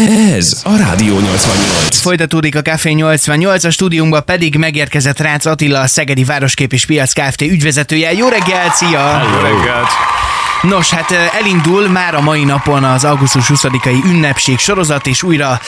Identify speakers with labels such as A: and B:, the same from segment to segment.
A: Ez a Rádió 88.
B: Folytatódik a Café 88, a stúdiumban pedig megérkezett Rácz Attila, a Szegedi Városkép és Piac Kft. ügyvezetője. Jó reggelt, szia!
C: Jó reggelt!
B: Nos, hát elindul már a mai napon az augusztus 20-ai ünnepség sorozat, és újra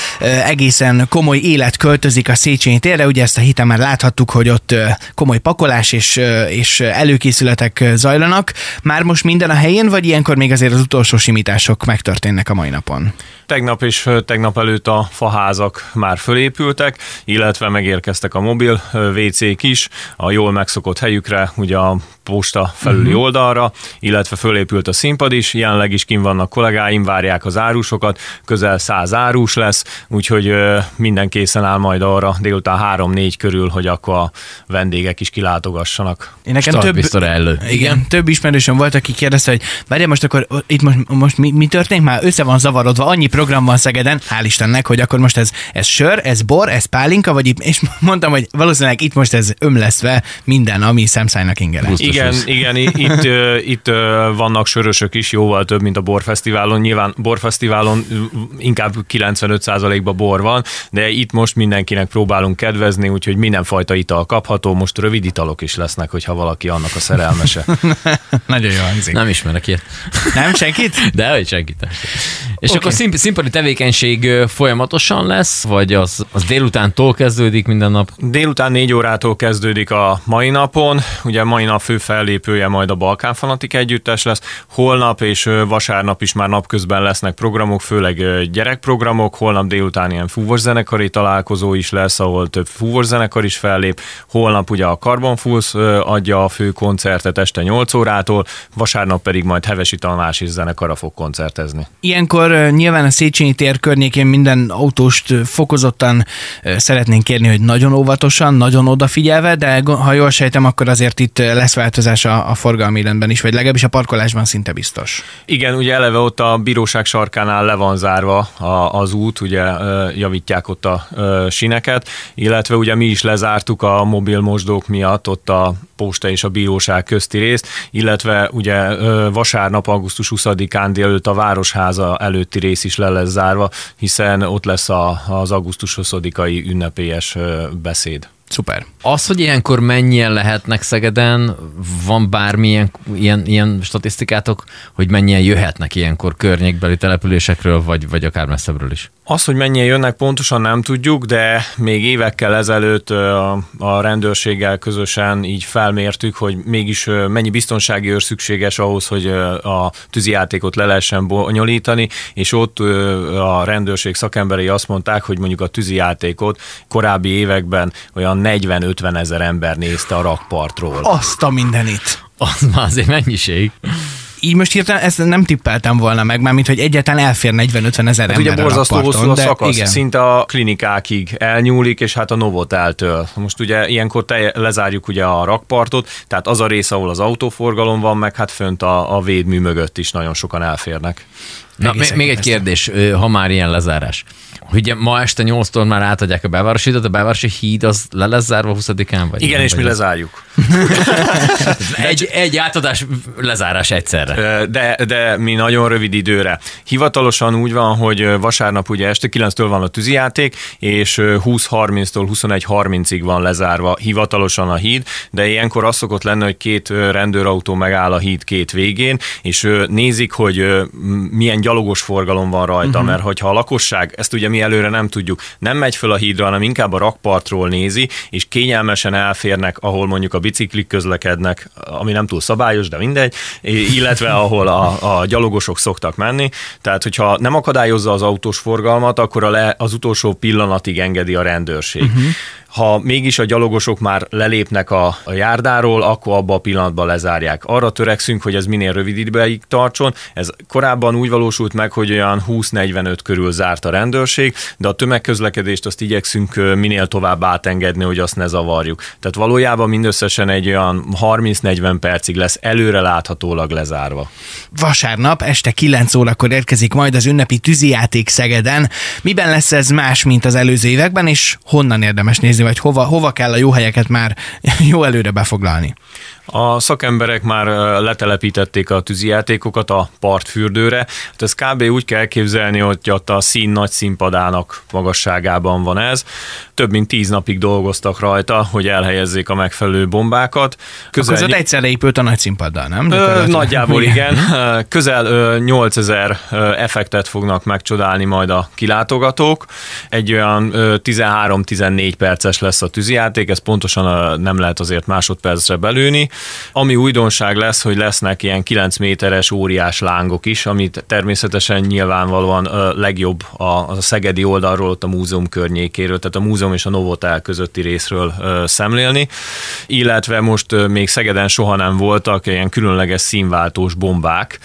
B: egészen komoly élet költözik a Széchenyi térre. Ugye ezt a héten már láthattuk, hogy ott komoly pakolás és, és előkészületek zajlanak. Már most minden a helyén, vagy ilyenkor még azért az utolsó simítások megtörténnek a mai napon?
C: Tegnap és tegnap előtt a faházak már fölépültek, illetve megérkeztek a mobil WC-k is a jól megszokott helyükre, ugye a posta felüli uh-huh. oldalra, illetve fölépült a színpad is, jelenleg is kim vannak kollégáim, várják az árusokat, közel száz árus lesz, úgyhogy minden készen áll majd arra délután 3-4 körül, hogy akkor a vendégek is kilátogassanak.
B: Én nekem több, elő. Igen, több ismerősöm volt, aki kérdezte, hogy várjál most akkor itt most, most mi, mi történik? Már össze van zavarodva, annyi program van Szegeden, hál' Istennek, hogy akkor most ez, ez sör, ez bor, ez pálinka, vagy itt, és mondtam, hogy valószínűleg itt most ez ömleszve minden, ami szemszájnak ingere.
C: Igen, igen, itt, itt vannak sörösök is, jóval több, mint a borfesztiválon. Nyilván borfesztiválon inkább 95%-ban bor van, de itt most mindenkinek próbálunk kedvezni, úgyhogy mindenfajta ital kapható. Most rövid italok is lesznek, hogyha valaki annak a szerelmese.
B: Nagyon jó hangzik.
D: Nem ismerek ilyet.
B: Nem senkit?
D: De, hogy senkit. És okay. akkor szimp- színpadi tevékenység folyamatosan lesz, vagy az, az délutántól kezdődik minden nap?
C: Délután négy órától kezdődik a mai napon. Ugye mai nap fő fellépője majd a Balkán Fanatik együttes lesz. Holnap és vasárnap is már napközben lesznek programok, főleg gyerekprogramok. Holnap délután ilyen zenekari találkozó is lesz, ahol több zenekar is fellép. Holnap ugye a Carbon Fools adja a fő koncertet este 8 órától, vasárnap pedig majd Hevesi Tamás és zenekara fog koncertezni.
B: Ilyenkor nyilván a Széchenyi tér környékén minden autóst fokozottan szeretnénk kérni, hogy nagyon óvatosan, nagyon odafigyelve, de ha jól sejtem, akkor azért itt lesz változás a, a forgalmi rendben is, vagy legalábbis a parkolásban szinte biztos.
C: Igen, ugye eleve ott a bíróság sarkánál le van zárva a, az út, ugye javítják ott a sineket, illetve ugye mi is lezártuk a mobil mosdók miatt ott a posta és a bíróság közti részt, illetve ugye vasárnap, augusztus 20-án délőtt a Városháza előtti rész is le lesz zárva, hiszen ott lesz a, az augusztus 20-ai ünnepélyes beszéd.
B: Szuper.
D: Az, hogy ilyenkor mennyien lehetnek Szegeden, van bármilyen ilyen, ilyen statisztikátok, hogy mennyien jöhetnek ilyenkor környékbeli településekről, vagy, vagy akár messzebbről is?
C: Az, hogy mennyien jönnek, pontosan nem tudjuk, de még évekkel ezelőtt a, a rendőrséggel közösen így felmértük, hogy mégis mennyi biztonsági őr szükséges ahhoz, hogy a tűzijátékot le lehessen bonyolítani, és ott a rendőrség szakemberei azt mondták, hogy mondjuk a tűzijátékot korábbi években olyan 40-50 ezer ember nézte a rakpartról.
B: Azt a mindenit!
D: Az már azért mennyiség
B: így most hirtelen ezt nem tippeltem volna meg, már mint hogy egyáltalán elfér 40-50 ezer hát
C: ember ugye borzasztó hosszú a szakasz, igen. szinte a klinikákig elnyúlik, és hát a Novotáltől. Most ugye ilyenkor te, lezárjuk ugye a rakpartot, tehát az a rész, ahol az autóforgalom van, meg hát fönt a, a védmű mögött is nagyon sokan elférnek.
D: Na, még egy kérdés, ha már ilyen lezárás. Ugye ma este 8-tól már átadják a belvárosi a belvárosi híd az le lesz zárva 20-án? Vagy
C: Igen, és mi lezárjuk.
D: egy, egy átadás lezárás egyszerre.
C: De, de mi nagyon rövid időre. Hivatalosan úgy van, hogy vasárnap ugye este 9-től van a tűzijáték, és 20-30-tól 21-30-ig van lezárva hivatalosan a híd, de ilyenkor az szokott lenni, hogy két rendőrautó megáll a híd két végén, és nézik, hogy milyen gyalogos forgalom van rajta, uh-huh. mert hogyha a lakosság, ezt ugye mi előre nem tudjuk, nem megy föl a hídra, hanem inkább a rakpartról nézi, és kényelmesen elférnek, ahol mondjuk a biciklik közlekednek, ami nem túl szabályos, de mindegy, illetve ahol a, a gyalogosok szoktak menni. Tehát, hogyha nem akadályozza az autós forgalmat, akkor a le, az utolsó pillanatig engedi a rendőrség. Uh-huh ha mégis a gyalogosok már lelépnek a, a járdáról, akkor abba a pillanatban lezárják. Arra törekszünk, hogy ez minél rövid ideig tartson. Ez korábban úgy valósult meg, hogy olyan 20-45 körül zárt a rendőrség, de a tömegközlekedést azt igyekszünk minél tovább átengedni, hogy azt ne zavarjuk. Tehát valójában mindösszesen egy olyan 30-40 percig lesz előre láthatólag lezárva.
B: Vasárnap este 9 órakor érkezik majd az ünnepi tűzijáték Szegeden. Miben lesz ez más, mint az előző években, és honnan érdemes nézni vagy hova, hova kell a jó helyeket már jó előre befoglalni?
C: A szakemberek már letelepítették a tűzijátékokat a partfürdőre. Hát ez kb. úgy kell képzelni, hogy ott a szín nagy színpadának magasságában van ez. Több mint tíz napig dolgoztak rajta, hogy elhelyezzék a megfelelő bombákat.
B: Közel Akkor az ott egyszerre épült a nagy színpaddal, nem?
C: Ö, nagyjából igen. Közel ö, 8000 ö, effektet fognak megcsodálni majd a kilátogatók. Egy olyan ö, 13-14 perces lesz a tűzijáték, ez pontosan nem lehet azért másodpercre belőni. Ami újdonság lesz, hogy lesznek ilyen 9 méteres óriás lángok is, amit természetesen nyilvánvalóan legjobb a, a szegedi oldalról, ott a múzeum környékéről, tehát a múzeum és a Novotel közötti részről szemlélni. Illetve most még Szegeden soha nem voltak ilyen különleges színváltós bombák,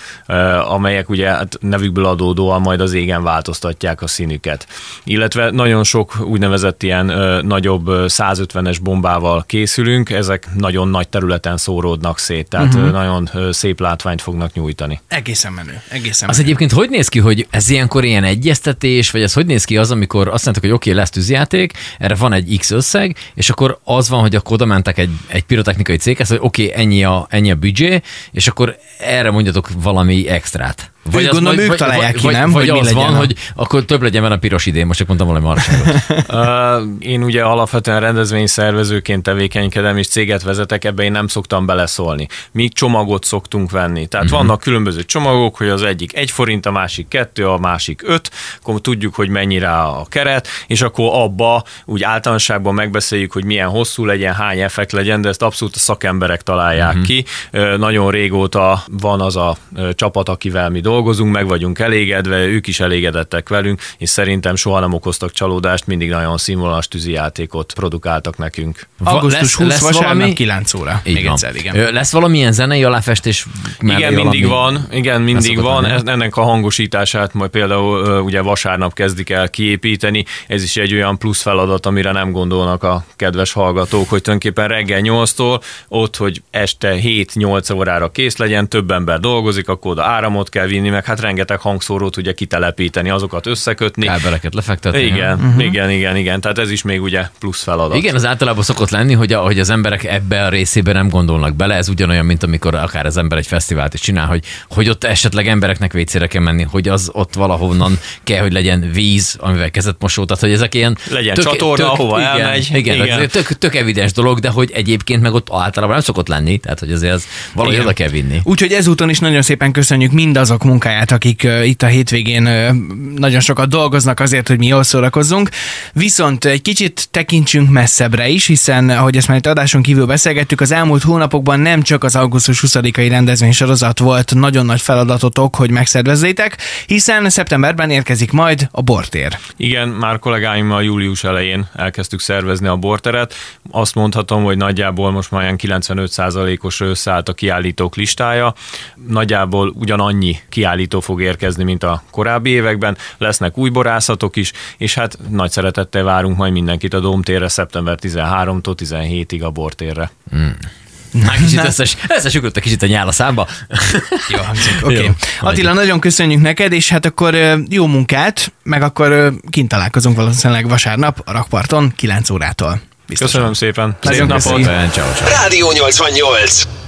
C: amelyek ugye hát nevükből adódóan majd az égen változtatják a színüket. Illetve nagyon sok úgynevezett ilyen ö, nagyobb ö, 150-es bombával készülünk, ezek nagyon nagy területen szóródnak szét, tehát uh-huh. nagyon szép látványt fognak nyújtani.
B: Egészen menő. Egészen
D: Az
B: menő.
D: egyébként hogy néz ki, hogy ez ilyenkor ilyen egyeztetés, vagy ez hogy néz ki az, amikor azt mondták, hogy oké, okay, lesz tűzjáték, erre van egy X összeg, és akkor az van, hogy akkor oda mentek egy, egy pirotechnikai céghez, hogy oké, okay, ennyi, a, ennyi a büdzsé, és akkor erre mondjatok valami extrát.
B: Ők gondolom, ők találják ki,
D: vagy,
B: nem,
D: Vagy
B: hogy mi
D: az
B: legyen
D: van,
B: a-
D: hogy akkor több legyen benne a piros idén, most csak mondtam valami marságot.
C: Ö, Én ugye alapvetően rendezvényszervezőként tevékenykedem, és céget vezetek, ebbe én nem szoktam beleszólni. Mi csomagot szoktunk venni. Tehát uh-huh. vannak különböző csomagok, hogy az egyik egy forint, a másik kettő, a másik öt, akkor tudjuk, hogy mennyire a keret, és akkor abba úgy általánosságban megbeszéljük, hogy milyen hosszú legyen, hány effekt legyen, de ezt abszolút a szakemberek találják uh-huh. ki. Ö, Nagyon régóta van az a ö, csapat, akivel mi dolgozunk, meg vagyunk elégedve, ők is elégedettek velünk, és szerintem soha nem okoztak csalódást, mindig nagyon színvonalas tűzijátékot produkáltak nekünk.
B: Augusztus 20 vasárnap
D: valami-
B: 9 óra.
D: Így
B: Még
D: van.
B: egyszer, igen.
D: Ö, Lesz valamilyen zenei aláfestés?
C: Igen, mindig
D: valami-
C: van, igen, mindig van.
D: lenni.
C: Ennek a hangosítását majd például ugye vasárnap kezdik el kiépíteni. Ez is egy olyan plusz feladat, amire nem gondolnak a kedves hallgatók, hogy tulajdonképpen reggel 8-tól ott, hogy este 7-8 órára kész legyen, több ember dolgozik, akkor oda áramot kell vinni, meg hát rengeteg hangszórót ugye kitelepíteni, azokat összekötni.
D: Kábeleket lefektetni.
C: Igen, uh-huh. igen, igen, igen. Tehát ez is még ugye plusz feladat.
D: Igen, az általában szokott lenni, hogy, a, hogy az emberek ebbe a részébe nem gondolnak bele. Ez ugyanolyan, mint amikor akár az ember egy fesztivált is csinál, hogy, hogy ott esetleg embereknek vécére kell menni, hogy az ott valahonnan kell, hogy legyen víz, amivel kezet mosó. Tehát, hogy ezek ilyen...
C: Legyen csatorna, ahova
D: igen,
C: elmegy.
D: Igen,
C: Igen.
D: igen. Tök, tök, evidens dolog, de hogy egyébként meg ott általában nem szokott lenni, tehát hogy azért az valahogy
B: Igen.
D: oda kell vinni.
B: Úgyhogy ezúton is nagyon szépen köszönjük mindazok munkáját, akik itt a hétvégén nagyon sokat dolgoznak azért, hogy mi jól szórakozzunk. Viszont egy kicsit tekintsünk messzebbre is, hiszen, ahogy ezt már itt adáson kívül beszélgettük, az elmúlt hónapokban nem csak az augusztus 20-ai rendezvény sorozat volt nagyon nagy feladatotok, hogy megszervezzétek, hiszen szeptemberben érkezik majd a bortér.
C: Igen, már kollégáimmal július elején elkezdtük szervezni a borteret. Azt mondhatom, hogy nagyjából most már ilyen 95%-os összeállt a kiállítók listája. Nagyjából ugyanannyi kiállító fog érkezni, mint a korábbi években. Lesznek új borászatok is, és hát nagy szeretettel várunk majd mindenkit a Domtérre szeptember 13-tól 17-ig a bortérre.
D: Hát kicsit összes, összesükrött a kicsit a nyál a számba.
B: Jó hangzik, oké. Okay. Attila, nagyon köszönjük neked, és hát akkor jó munkát, meg akkor kint találkozunk valószínűleg vasárnap a rakparton 9 órától. Biztosan.
C: Köszönöm szépen.
B: Nagyon
C: Szép
B: köszi.
C: napot!
D: Ciao, ciao.
A: Rádió 88.